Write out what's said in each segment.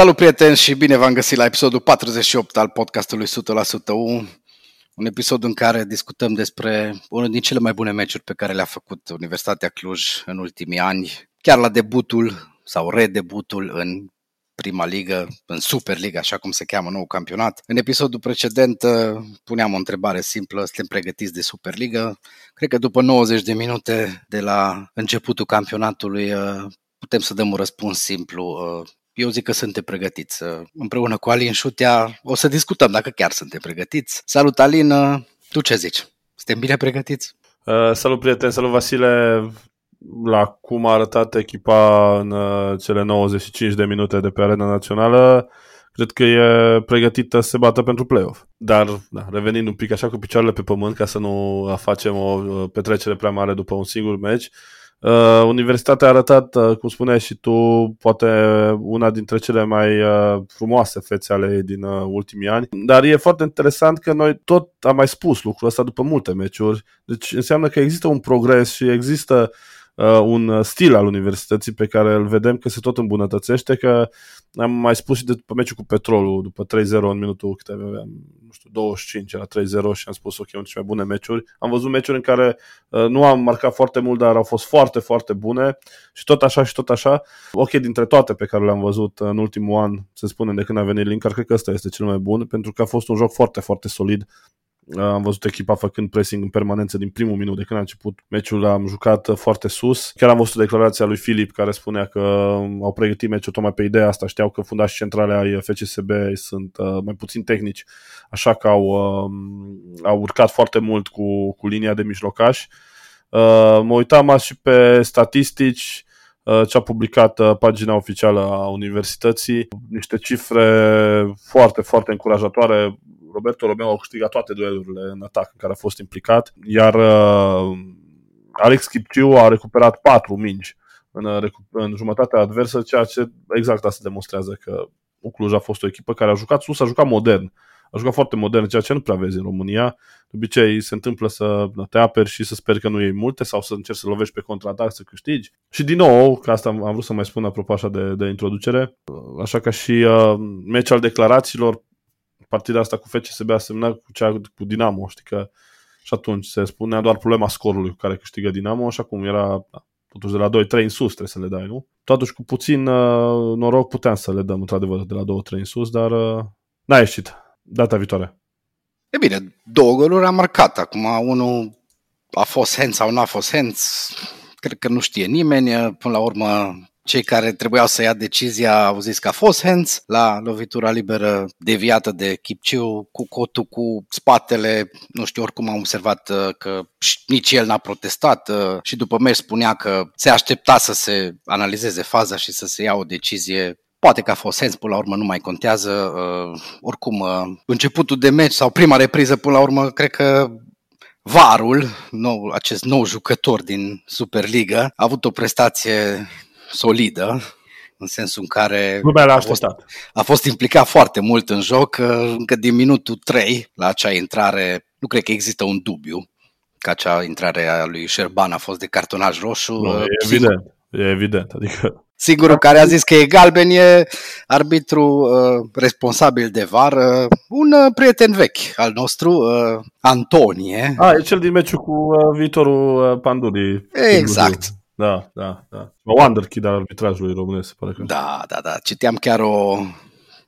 Salut prieteni și bine v-am găsit la episodul 48 al podcastului 100% U, un episod în care discutăm despre unul din cele mai bune meciuri pe care le-a făcut Universitatea Cluj în ultimii ani, chiar la debutul sau redebutul în prima ligă, în Superliga, așa cum se cheamă nou campionat. În episodul precedent uh, puneam o întrebare simplă, suntem pregătiți de Superliga? Cred că după 90 de minute de la începutul campionatului uh, putem să dăm un răspuns simplu. Uh, eu zic că suntem pregătiți. Împreună cu Alin Șutea o să discutăm dacă chiar suntem pregătiți. Salut Alin, tu ce zici? Suntem bine pregătiți? Uh, salut prieten, salut Vasile la cum a arătat echipa în uh, cele 95 de minute de pe arena națională, cred că e pregătită să se bată pentru play-off. Dar, da, revenind un pic așa cu picioarele pe pământ, ca să nu facem o uh, petrecere prea mare după un singur meci, Uh, Universitatea a arătat, uh, cum spuneai și tu, poate una dintre cele mai uh, frumoase fețe ale ei din uh, ultimii ani. Dar e foarte interesant că noi tot am mai spus lucrul ăsta după multe meciuri. Deci înseamnă că există un progres și există uh, un stil al universității pe care îl vedem că se tot îmbunătățește, că am mai spus și după meciul cu Petrolul, după 3-0 în minutul câte aveam, nu știu, 25 la 3-0 și am spus ok, unul mai bune meciuri. Am văzut meciuri în care uh, nu am marcat foarte mult, dar au fost foarte, foarte bune și tot așa și tot așa. Ok, dintre toate pe care le-am văzut în ultimul an, se spune de când a venit Linkar, cred că ăsta este cel mai bun, pentru că a fost un joc foarte, foarte solid am văzut echipa făcând pressing în permanență din primul minut de când a început meciul, am jucat foarte sus. Chiar am văzut declarația lui Filip care spunea că au pregătit meciul tocmai pe ideea asta, știau că fundașii centrale ai FCSB sunt uh, mai puțin tehnici, așa că au, uh, au urcat foarte mult cu, cu linia de mijlocaș. Uh, mă uitam și pe statistici, uh, ce a publicat uh, pagina oficială a universității, niște cifre foarte, foarte încurajatoare. Roberto Romeo a câștigat toate duelurile în atac în care a fost implicat, iar uh, Alex Kipciu a recuperat patru mingi în, uh, în jumătatea adversă, ceea ce exact asta demonstrează că Cluj a fost o echipă care a jucat sus, a jucat modern. A jucat foarte modern, ceea ce nu prea vezi în România. De obicei se întâmplă să te aperi și să speri că nu iei multe sau să încerci să lovești pe contraatac să câștigi. Și din nou, că asta am vrut să mai spun apropo așa de, de introducere, așa ca și uh, meci al declarațiilor, partida asta cu FCSB a semnat cu cea cu Dinamo, știi că și atunci se spunea doar problema scorului cu care câștigă Dinamo și acum era da, totuși de la 2-3 în sus trebuie să le dai, nu? Totuși cu puțin uh, noroc puteam să le dăm într-adevăr de la 2-3 în sus, dar uh, n-a ieșit data viitoare. E bine, două goluri am marcat. Acum unul a fost hands sau nu a fost hands, cred că nu știe nimeni. Până la urmă cei care trebuiau să ia decizia au zis că a fost hands la lovitura liberă deviată de Kipciu cu cotul cu spatele, nu știu, oricum am observat uh, că nici el n-a protestat uh, și după meci spunea că se aștepta să se analizeze faza și să se ia o decizie Poate că a fost sens, până la urmă nu mai contează. Uh, oricum, uh, începutul de meci sau prima repriză, până la urmă, cred că Varul, nou, acest nou jucător din Superliga, a avut o prestație solidă, în sensul în care a fost, a fost implicat foarte mult în joc, încă din minutul 3 la acea intrare, nu cred că există un dubiu că acea intrare a lui Șerban a fost de cartonaj roșu. Nu, e evident, e evident, adică... Singurul care a zis că e galben e arbitru uh, responsabil de var, uh, un uh, prieten vechi al nostru, uh, Antonie. Ah, e cel din meciul cu uh, viitorul uh, Panduri. Exact. Da, da, da. Wonderkid al arbitrajului românesc, pare că. Da, da, da. Citeam chiar o,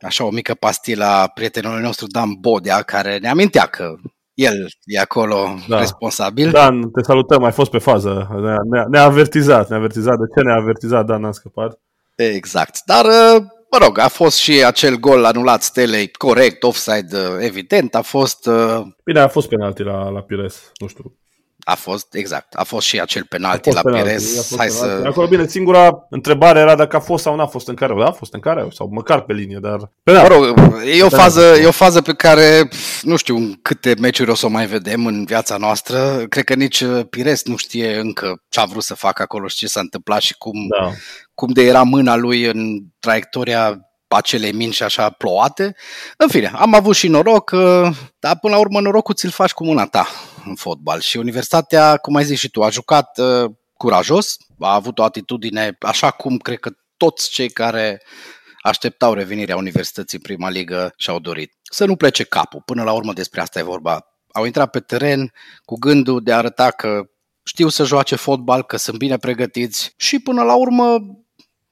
așa, o mică pastilă a prietenului nostru Dan Bodea, care ne amintea că el e acolo da. responsabil. Dan, te salutăm, ai fost pe fază. Ne-a, ne-a, ne-a avertizat, ne-a avertizat. De ce ne-a avertizat Dan, n-a scăpat? Exact. Dar, uh, mă rog, a fost și acel gol anulat Stelei corect, offside uh, evident, a fost... Uh, Bine, a fost penalti la, la Pires, nu știu. A fost, exact, a fost și acel penalti la penalti, Perez. Hai să... Acolo, bine, singura întrebare era dacă a fost sau nu a fost în care. Da, a fost în care, sau măcar pe linie, dar... Penalti. Mă rog, e o, fază, e o fază pe care nu știu câte meciuri o să o mai vedem în viața noastră. Cred că nici uh, Pires nu știe încă ce a vrut să facă acolo și ce s-a întâmplat și cum, da. cum de era mâna lui în traiectoria acele minci așa ploate. În fine, am avut și noroc, uh, dar până la urmă norocul ți-l faci cu mâna ta în fotbal. Și Universitatea, cum ai zis și tu, a jucat uh, curajos, a avut o atitudine așa cum cred că toți cei care așteptau revenirea Universității în prima ligă și au dorit să nu plece capul. Până la urmă despre asta e vorba. Au intrat pe teren cu gândul de a arăta că știu să joace fotbal, că sunt bine pregătiți și până la urmă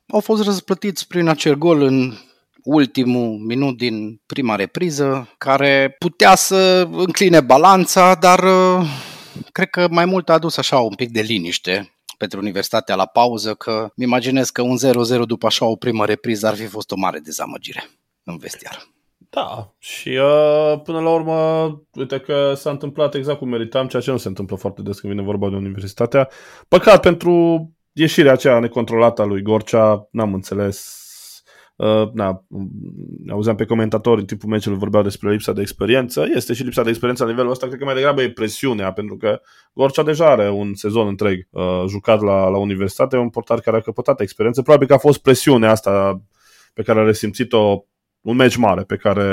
au fost răsplătiți prin acel gol în ultimul minut din prima repriză, care putea să încline balanța, dar uh, cred că mai mult a adus așa un pic de liniște pentru Universitatea la pauză, că mi imaginez că un 0-0 după așa o primă repriză ar fi fost o mare dezamăgire în vestiar. Da, și uh, până la urmă, uite că s-a întâmplat exact cum meritam, ceea ce nu se întâmplă foarte des când vine vorba de Universitatea. Păcat pentru ieșirea aceea necontrolată a lui Gorcea, n-am înțeles Uh, na, auzeam pe comentatori în timpul meciului vorbeau despre lipsa de experiență. Este și lipsa de experiență la nivelul ăsta, cred că mai degrabă e presiunea, pentru că Gorcea deja are un sezon întreg uh, jucat la, la universitate, un portar care a căpătat experiență. Probabil că a fost presiunea asta pe care a resimțit-o un meci mare pe care,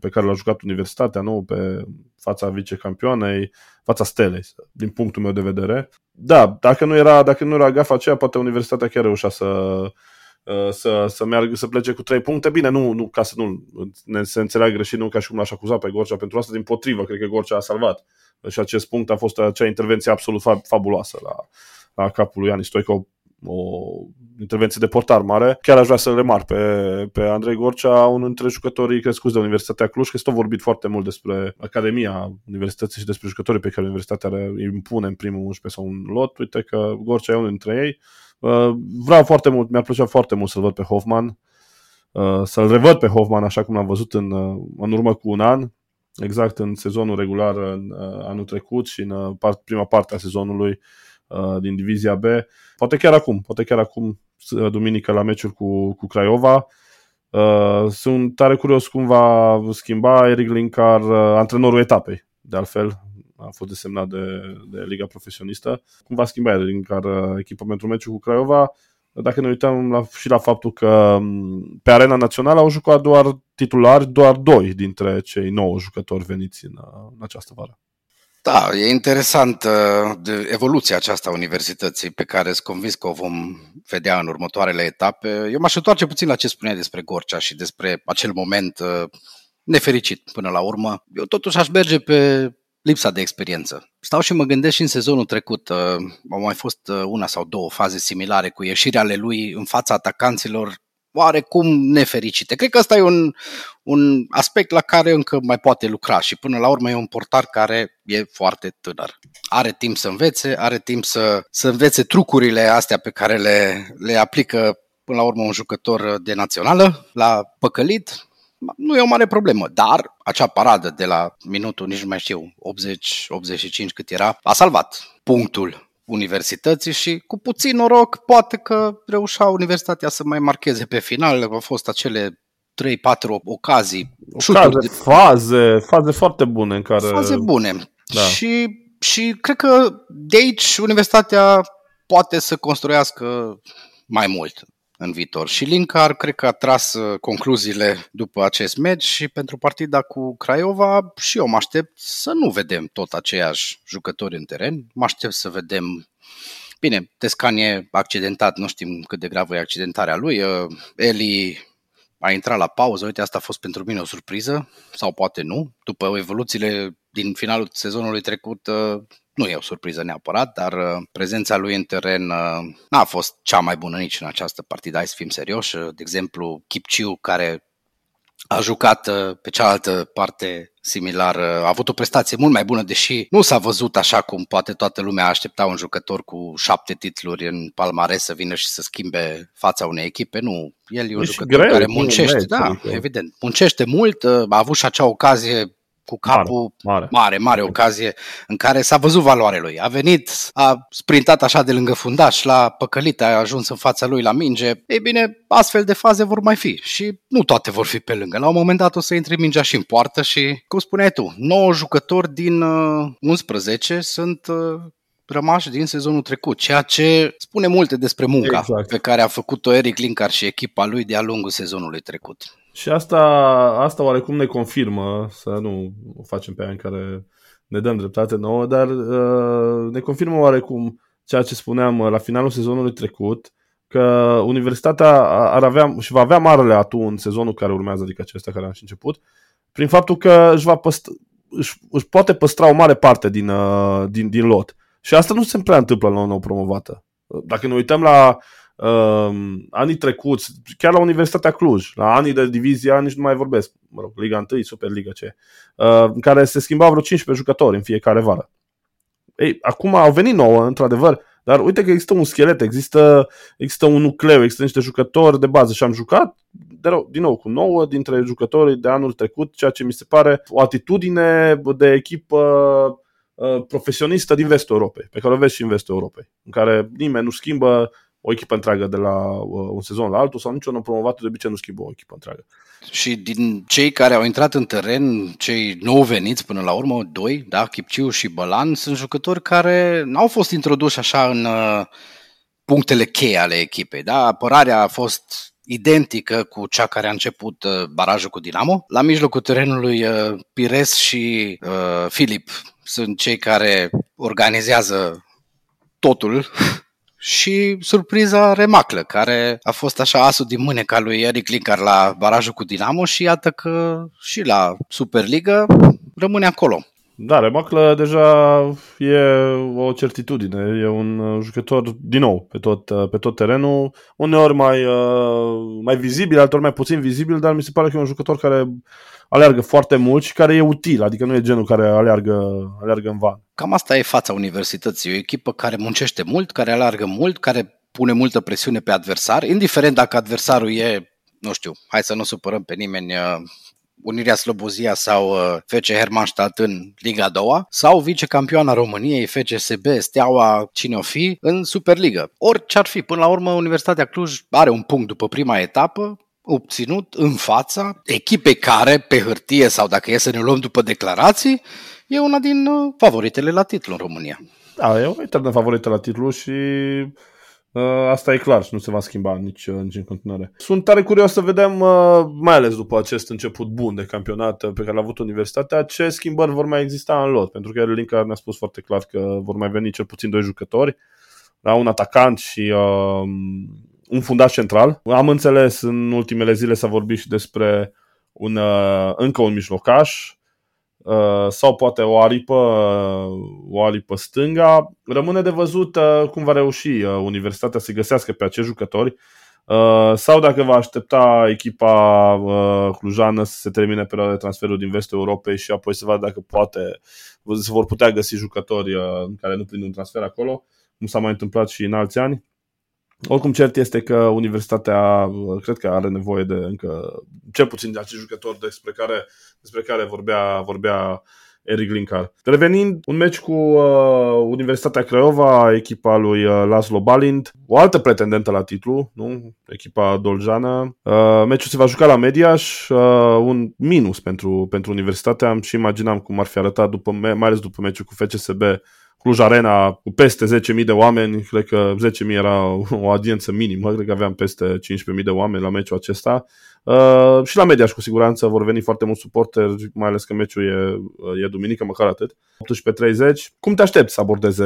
pe care l-a jucat Universitatea, nu? Pe fața vicecampioanei, fața Stelei, din punctul meu de vedere. Da, dacă nu era, dacă nu era gafa aceea, poate Universitatea chiar reușea să, Uh, să, să meargă, să plece cu 3 puncte. Bine, nu, nu ca să nu ne, se înțeleagă greșit, nu ca și cum l-aș acuza pe Gorcea pentru asta, din potrivă, cred că Gorcea a salvat. Și acest punct a fost acea intervenție absolut fabuloasă la, la capul lui Ani Stoico, o intervenție de portar mare. Chiar aș vrea să remar pe, pe Andrei Gorcea, unul dintre jucătorii crescuți de Universitatea Cluj, că s-a vorbit foarte mult despre Academia Universității și despre jucătorii pe care Universitatea îi impune în primul 11 sau un lot. Uite că Gorcea e unul dintre ei Uh, vreau foarte mult, mi-ar plăcea foarte mult să-l văd pe Hoffman, uh, să-l revăd pe Hoffman așa cum l-am văzut în, uh, în urmă cu un an, exact în sezonul regular în anul trecut și în prima parte a sezonului din Divizia B. Poate chiar acum, poate chiar acum, duminică la meciul cu, cu Craiova. Sunt tare curios cum va schimba Eric Linkar, antrenorul etapei, de altfel, a fost desemnat de, de Liga Profesionistă. Cum va schimba din care echipa pentru meciul cu Craiova? Dacă ne uităm la, și la faptul că pe arena națională au jucat doar titulari, doar doi dintre cei nouă jucători veniți în, în această vară. Da, e interesant uh, de evoluția aceasta a universității pe care sunt convins că o vom vedea în următoarele etape. Eu m-aș întoarce puțin la ce spuneai despre Gorcea și despre acel moment uh, nefericit până la urmă. Eu totuși aș merge pe lipsa de experiență. Stau și mă gândesc și în sezonul trecut, uh, au mai fost uh, una sau două faze similare cu ieșirea ale lui în fața atacanților oarecum nefericite. Cred că ăsta e un, un aspect la care încă mai poate lucra și până la urmă e un portar care e foarte tânăr. Are timp să învețe, are timp să, să învețe trucurile astea pe care le, le aplică până la urmă un jucător de națională la păcălit, nu e o mare problemă, dar acea paradă de la minutul, nici nu mai știu, 80-85 cât era, a salvat punctul universității și cu puțin noroc poate că reușea universitatea să mai marcheze pe final. Au fost acele 3-4 ocazii. Ocazii, faze, faze foarte bune în care... Faze bune. Da. Și, și cred că de aici universitatea poate să construiască mai mult în viitor. Și Linkar cred că a tras uh, concluziile după acest meci și pentru partida cu Craiova și eu mă aștept să nu vedem tot aceiași jucători în teren. Mă aștept să vedem Bine, Tescan e accidentat, nu știm cât de gravă e accidentarea lui. Uh, Eli a intrat la pauză, uite, asta a fost pentru mine o surpriză, sau poate nu. După evoluțiile din finalul sezonului trecut, uh, nu e o surpriză neapărat, dar uh, prezența lui în teren uh, n-a fost cea mai bună nici în această partidă, hai să fim serioși. De exemplu, Kipciu, care a jucat pe cealaltă parte similar, a avut o prestație mult mai bună, deși nu s-a văzut așa cum poate toată lumea aștepta un jucător cu șapte titluri în palmares să vină și să schimbe fața unei echipe. Nu, el e un e jucător greu, care muncește, da, adică. evident, muncește mult, a avut și acea ocazie cu capul mare, mare, mare, mare ocazie în care s-a văzut valoarea lui. A venit, a sprintat așa de lângă fundaș, la păcălit, a ajuns în fața lui la minge. Ei bine, astfel de faze vor mai fi și nu toate vor fi pe lângă. La un moment dat o să intre mingea și în poartă și, cum spuneai tu, 9 jucători din uh, 11 sunt uh, rămași din sezonul trecut, ceea ce spune multe despre munca exact. pe care a făcut-o Eric Linkar și echipa lui de-a lungul sezonului trecut. Și asta, asta oarecum ne confirmă, să nu o facem pe aia în care ne dăm dreptate nouă, dar uh, ne confirmă oarecum ceea ce spuneam uh, la finalul sezonului trecut, că universitatea ar avea și va avea marele atu în sezonul care urmează, adică acesta care a și început, prin faptul că își, va păstra, își, își poate păstra o mare parte din, uh, din, din lot. Și asta nu se prea întâmplă la o nouă promovată. Dacă ne uităm la uh, anii trecuți, chiar la Universitatea Cluj, la anii de divizia, nici nu mai vorbesc, mă rog, Liga 1, Superliga ce, uh, în care se schimbau vreo 15 jucători în fiecare vară. Ei, acum au venit nouă, într-adevăr, dar uite că există un schelet, există, există un nucleu, există niște jucători de bază și am jucat de rău, din nou cu nouă dintre jucătorii de anul trecut, ceea ce mi se pare o atitudine de echipă uh, profesionistă din vestul Europei, pe care o vezi și în vestul Europei, în care nimeni nu schimbă o echipă întreagă de la uh, un sezon la altul sau niciun promovat de obicei nu schimbă o echipă întreagă. Și din cei care au intrat în teren, cei nou veniți până la urmă, doi, da, Chipciu și Bălan, sunt jucători care n-au fost introduși așa în uh, punctele cheie ale echipei. Da? Apărarea a fost identică cu cea care a început uh, barajul cu Dinamo. La mijlocul terenului uh, Pires și uh, Filip sunt cei care organizează totul și surpriza Remaclă, care a fost așa asul din mâneca lui Eric Linkar la barajul cu Dinamo și iată că și la Superliga rămâne acolo. Da, Remaclă deja e o certitudine, e un jucător, din nou, pe tot, pe tot terenul, uneori mai, mai vizibil, altor mai puțin vizibil, dar mi se pare că e un jucător care aleargă foarte mult și care e util, adică nu e genul care aleargă, aleargă în van. Cam asta e fața universității, o echipă care muncește mult, care aleargă mult, care pune multă presiune pe adversar, indiferent dacă adversarul e, nu știu, hai să nu supărăm pe nimeni, uh, Unirea Slobozia sau uh, FC Hermannstadt în Liga 2 sau vicecampioana României FCSB, Steaua, cine o fi, în Superliga. Orice ar fi, până la urmă Universitatea Cluj are un punct după prima etapă, obținut în fața echipei care, pe hârtie sau dacă e să ne luăm după declarații, e una din uh, favoritele la titlu în România. Da, e o eternă favorită la titlu și uh, asta e clar și nu se va schimba nici, uh, nici în continuare. Sunt tare curios să vedem, uh, mai ales după acest început bun de campionat pe care l-a avut Universitatea, ce schimbări vor mai exista în lot. Pentru că Linka ne-a spus foarte clar că vor mai veni cel puțin doi jucători, la un atacant și uh, un fundaș central. Am înțeles, în ultimele zile s-a vorbit și despre un, uh, încă un mijlocaș uh, sau poate o aripă, o aripă stânga. Rămâne de văzut uh, cum va reuși Universitatea să găsească pe acești jucători sau dacă va aștepta echipa clujană să se termine perioada de transferul din vestul Europei și apoi să vadă dacă poate, se vor putea găsi jucători care nu prind un transfer acolo, cum s-a mai întâmplat și în alți ani. Oricum, cert este că universitatea, cred că are nevoie de încă, cel puțin de acești jucători despre care, despre care vorbea, vorbea Eric Linkar. Revenind, un meci cu uh, Universitatea Craiova, echipa lui uh, Laszlo Balind, o altă pretendentă la titlu, nu? echipa doljană. Uh, meciul se va juca la Mediaș, uh, un minus pentru, pentru Universitatea. Am și imaginam cum ar fi arătat, după, mai ales după meciul cu FCSB, Cluj Arena cu peste 10.000 de oameni, cred că 10.000 era o audiență minimă, cred că aveam peste 15.000 de oameni la meciul acesta. Uh, și la Mediaș cu siguranță vor veni foarte mulți suporteri, mai ales că meciul e, e duminică, măcar atât. 18.30. Cum te aștepți să abordeze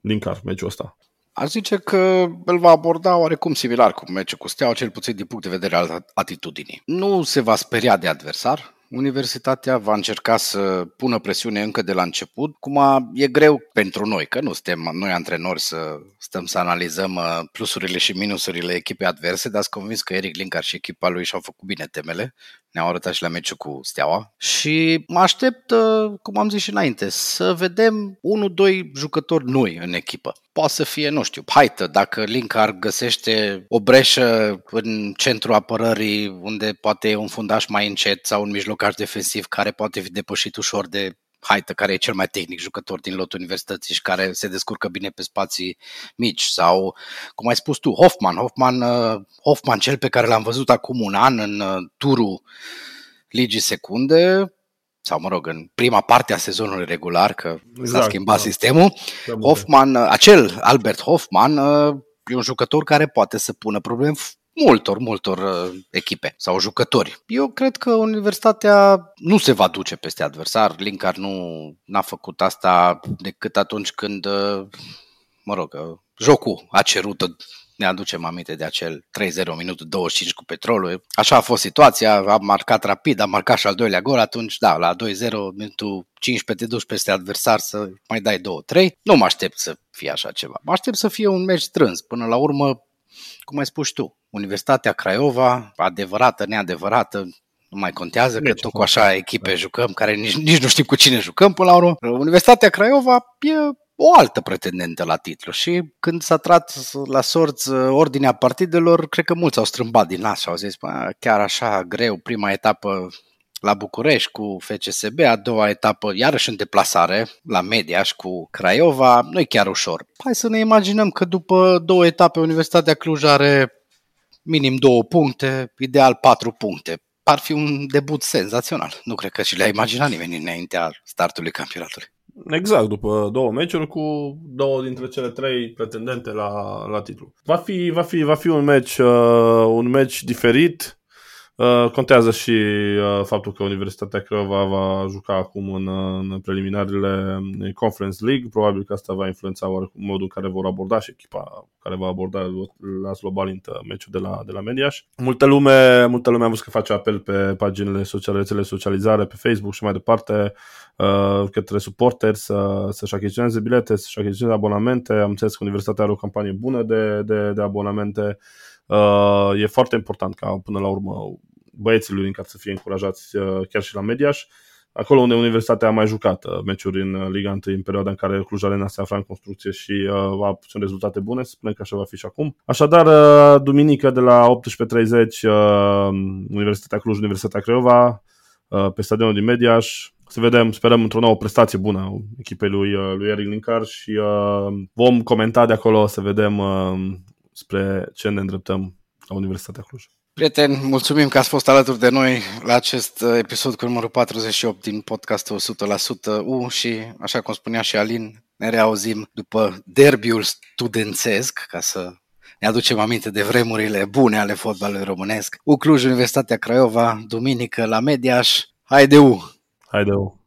Linkar meciul ăsta? Aș zice că îl va aborda oarecum similar cu meciul cu Steaua, cel puțin din punct de vedere al atitudinii. Nu se va speria de adversar, Universitatea va încerca să pună presiune încă de la început. Cum e greu pentru noi, că nu suntem noi antrenori să stăm să analizăm uh, plusurile și minusurile echipei adverse, dar sunt convins că Eric Linkar și echipa lui și-au făcut bine temele. Ne-au arătat și la meciul cu Steaua. Și mă aștept, uh, cum am zis și înainte, să vedem unul, doi jucători noi în echipă. Poate să fie, nu știu, haită, dacă Linkar găsește o breșă în centrul apărării unde poate e un fundaș mai încet sau un mijlocaș defensiv care poate fi depășit ușor de Haită, care e cel mai tehnic jucător din lotul universității și care se descurcă bine pe spații mici. Sau, cum ai spus tu, Hoffman. Hoffman, uh, Hoffman cel pe care l-am văzut acum un an în uh, turul Ligii Secunde, sau mă rog, în prima parte a sezonului regular, că exact, s-a schimbat da. sistemul. Hoffman, uh, acel Albert Hoffman, e un jucător care poate să pună probleme multor, multor uh, echipe sau jucători. Eu cred că universitatea nu se va duce peste adversar. Linkar nu n-a făcut asta decât atunci când, uh, mă rog, uh, jocul a cerut ne aducem aminte de acel 3-0 minutul 25 cu petrolul. Așa a fost situația, a marcat rapid, a marcat și al doilea gol, atunci da, la 2-0 minutul 15 te duci peste adversar să mai dai 2-3. Nu mă aștept să fie așa ceva. Mă aștept să fie un meci strâns. Până la urmă, cum ai spus tu, Universitatea Craiova, adevărată, neadevărată, nu mai contează că tot cu așa echipe jucăm, care nici, nici nu știm cu cine jucăm până la urmă. Universitatea Craiova e o altă pretendentă la titlu și când s-a trat la sorți uh, ordinea partidelor, cred că mulți au strâmbat din nas și au zis, chiar așa greu, prima etapă la București cu FCSB, a doua etapă iarăși în deplasare la Mediaș cu Craiova, nu e chiar ușor. Hai să ne imaginăm că după două etape Universitatea Cluj are minim două puncte, ideal patru puncte. Ar fi un debut senzațional. Nu cred că și le-a imaginat nimeni înaintea startului campionatului. Exact, după două meciuri cu două dintre cele trei pretendente la, la titlu. Va fi, va fi, va fi un meci, uh, un meci diferit, Uh, contează și uh, faptul că Universitatea Craiova va juca acum în, uh, în preliminarele Conference League. Probabil că asta va influența modul în care vor aborda și echipa care va aborda Laszlo Balint meciul de la, de la Mediaș. Multă lume, multă lume a văzut că face apel pe paginile sociale, rețele socializare, pe Facebook și mai departe către suporteri să, să-și achiziționeze bilete, să-și achiziționeze abonamente. Am înțeles că Universitatea are o campanie bună de, de, de abonamente. Uh, e foarte important ca până la urmă băieții lui care să fie încurajați uh, chiar și la Mediaș, acolo unde Universitatea a mai jucat uh, meciuri în uh, Liga 1 în perioada în care Cluj Arena se afla în construcție și uh, a obținut rezultate bune, spunem că așa va fi și acum. Așadar, uh, duminică de la 18.30 uh, Universitatea Cluj, Universitatea Craiova, uh, pe stadionul din Mediaș, să vedem, sperăm într-o nouă prestație bună a echipei lui, lui Eric Linkar și uh, vom comenta de acolo să vedem uh, spre ce ne îndreptăm la Universitatea Cluj. Prieteni, mulțumim că ați fost alături de noi la acest uh, episod cu numărul 48 din podcastul 100% U și, așa cum spunea și Alin, ne reauzim după derbiul studențesc, ca să ne aducem aminte de vremurile bune ale fotbalului românesc. U Cluj, Universitatea Craiova, duminică la Mediaș. Haide U! Haide U!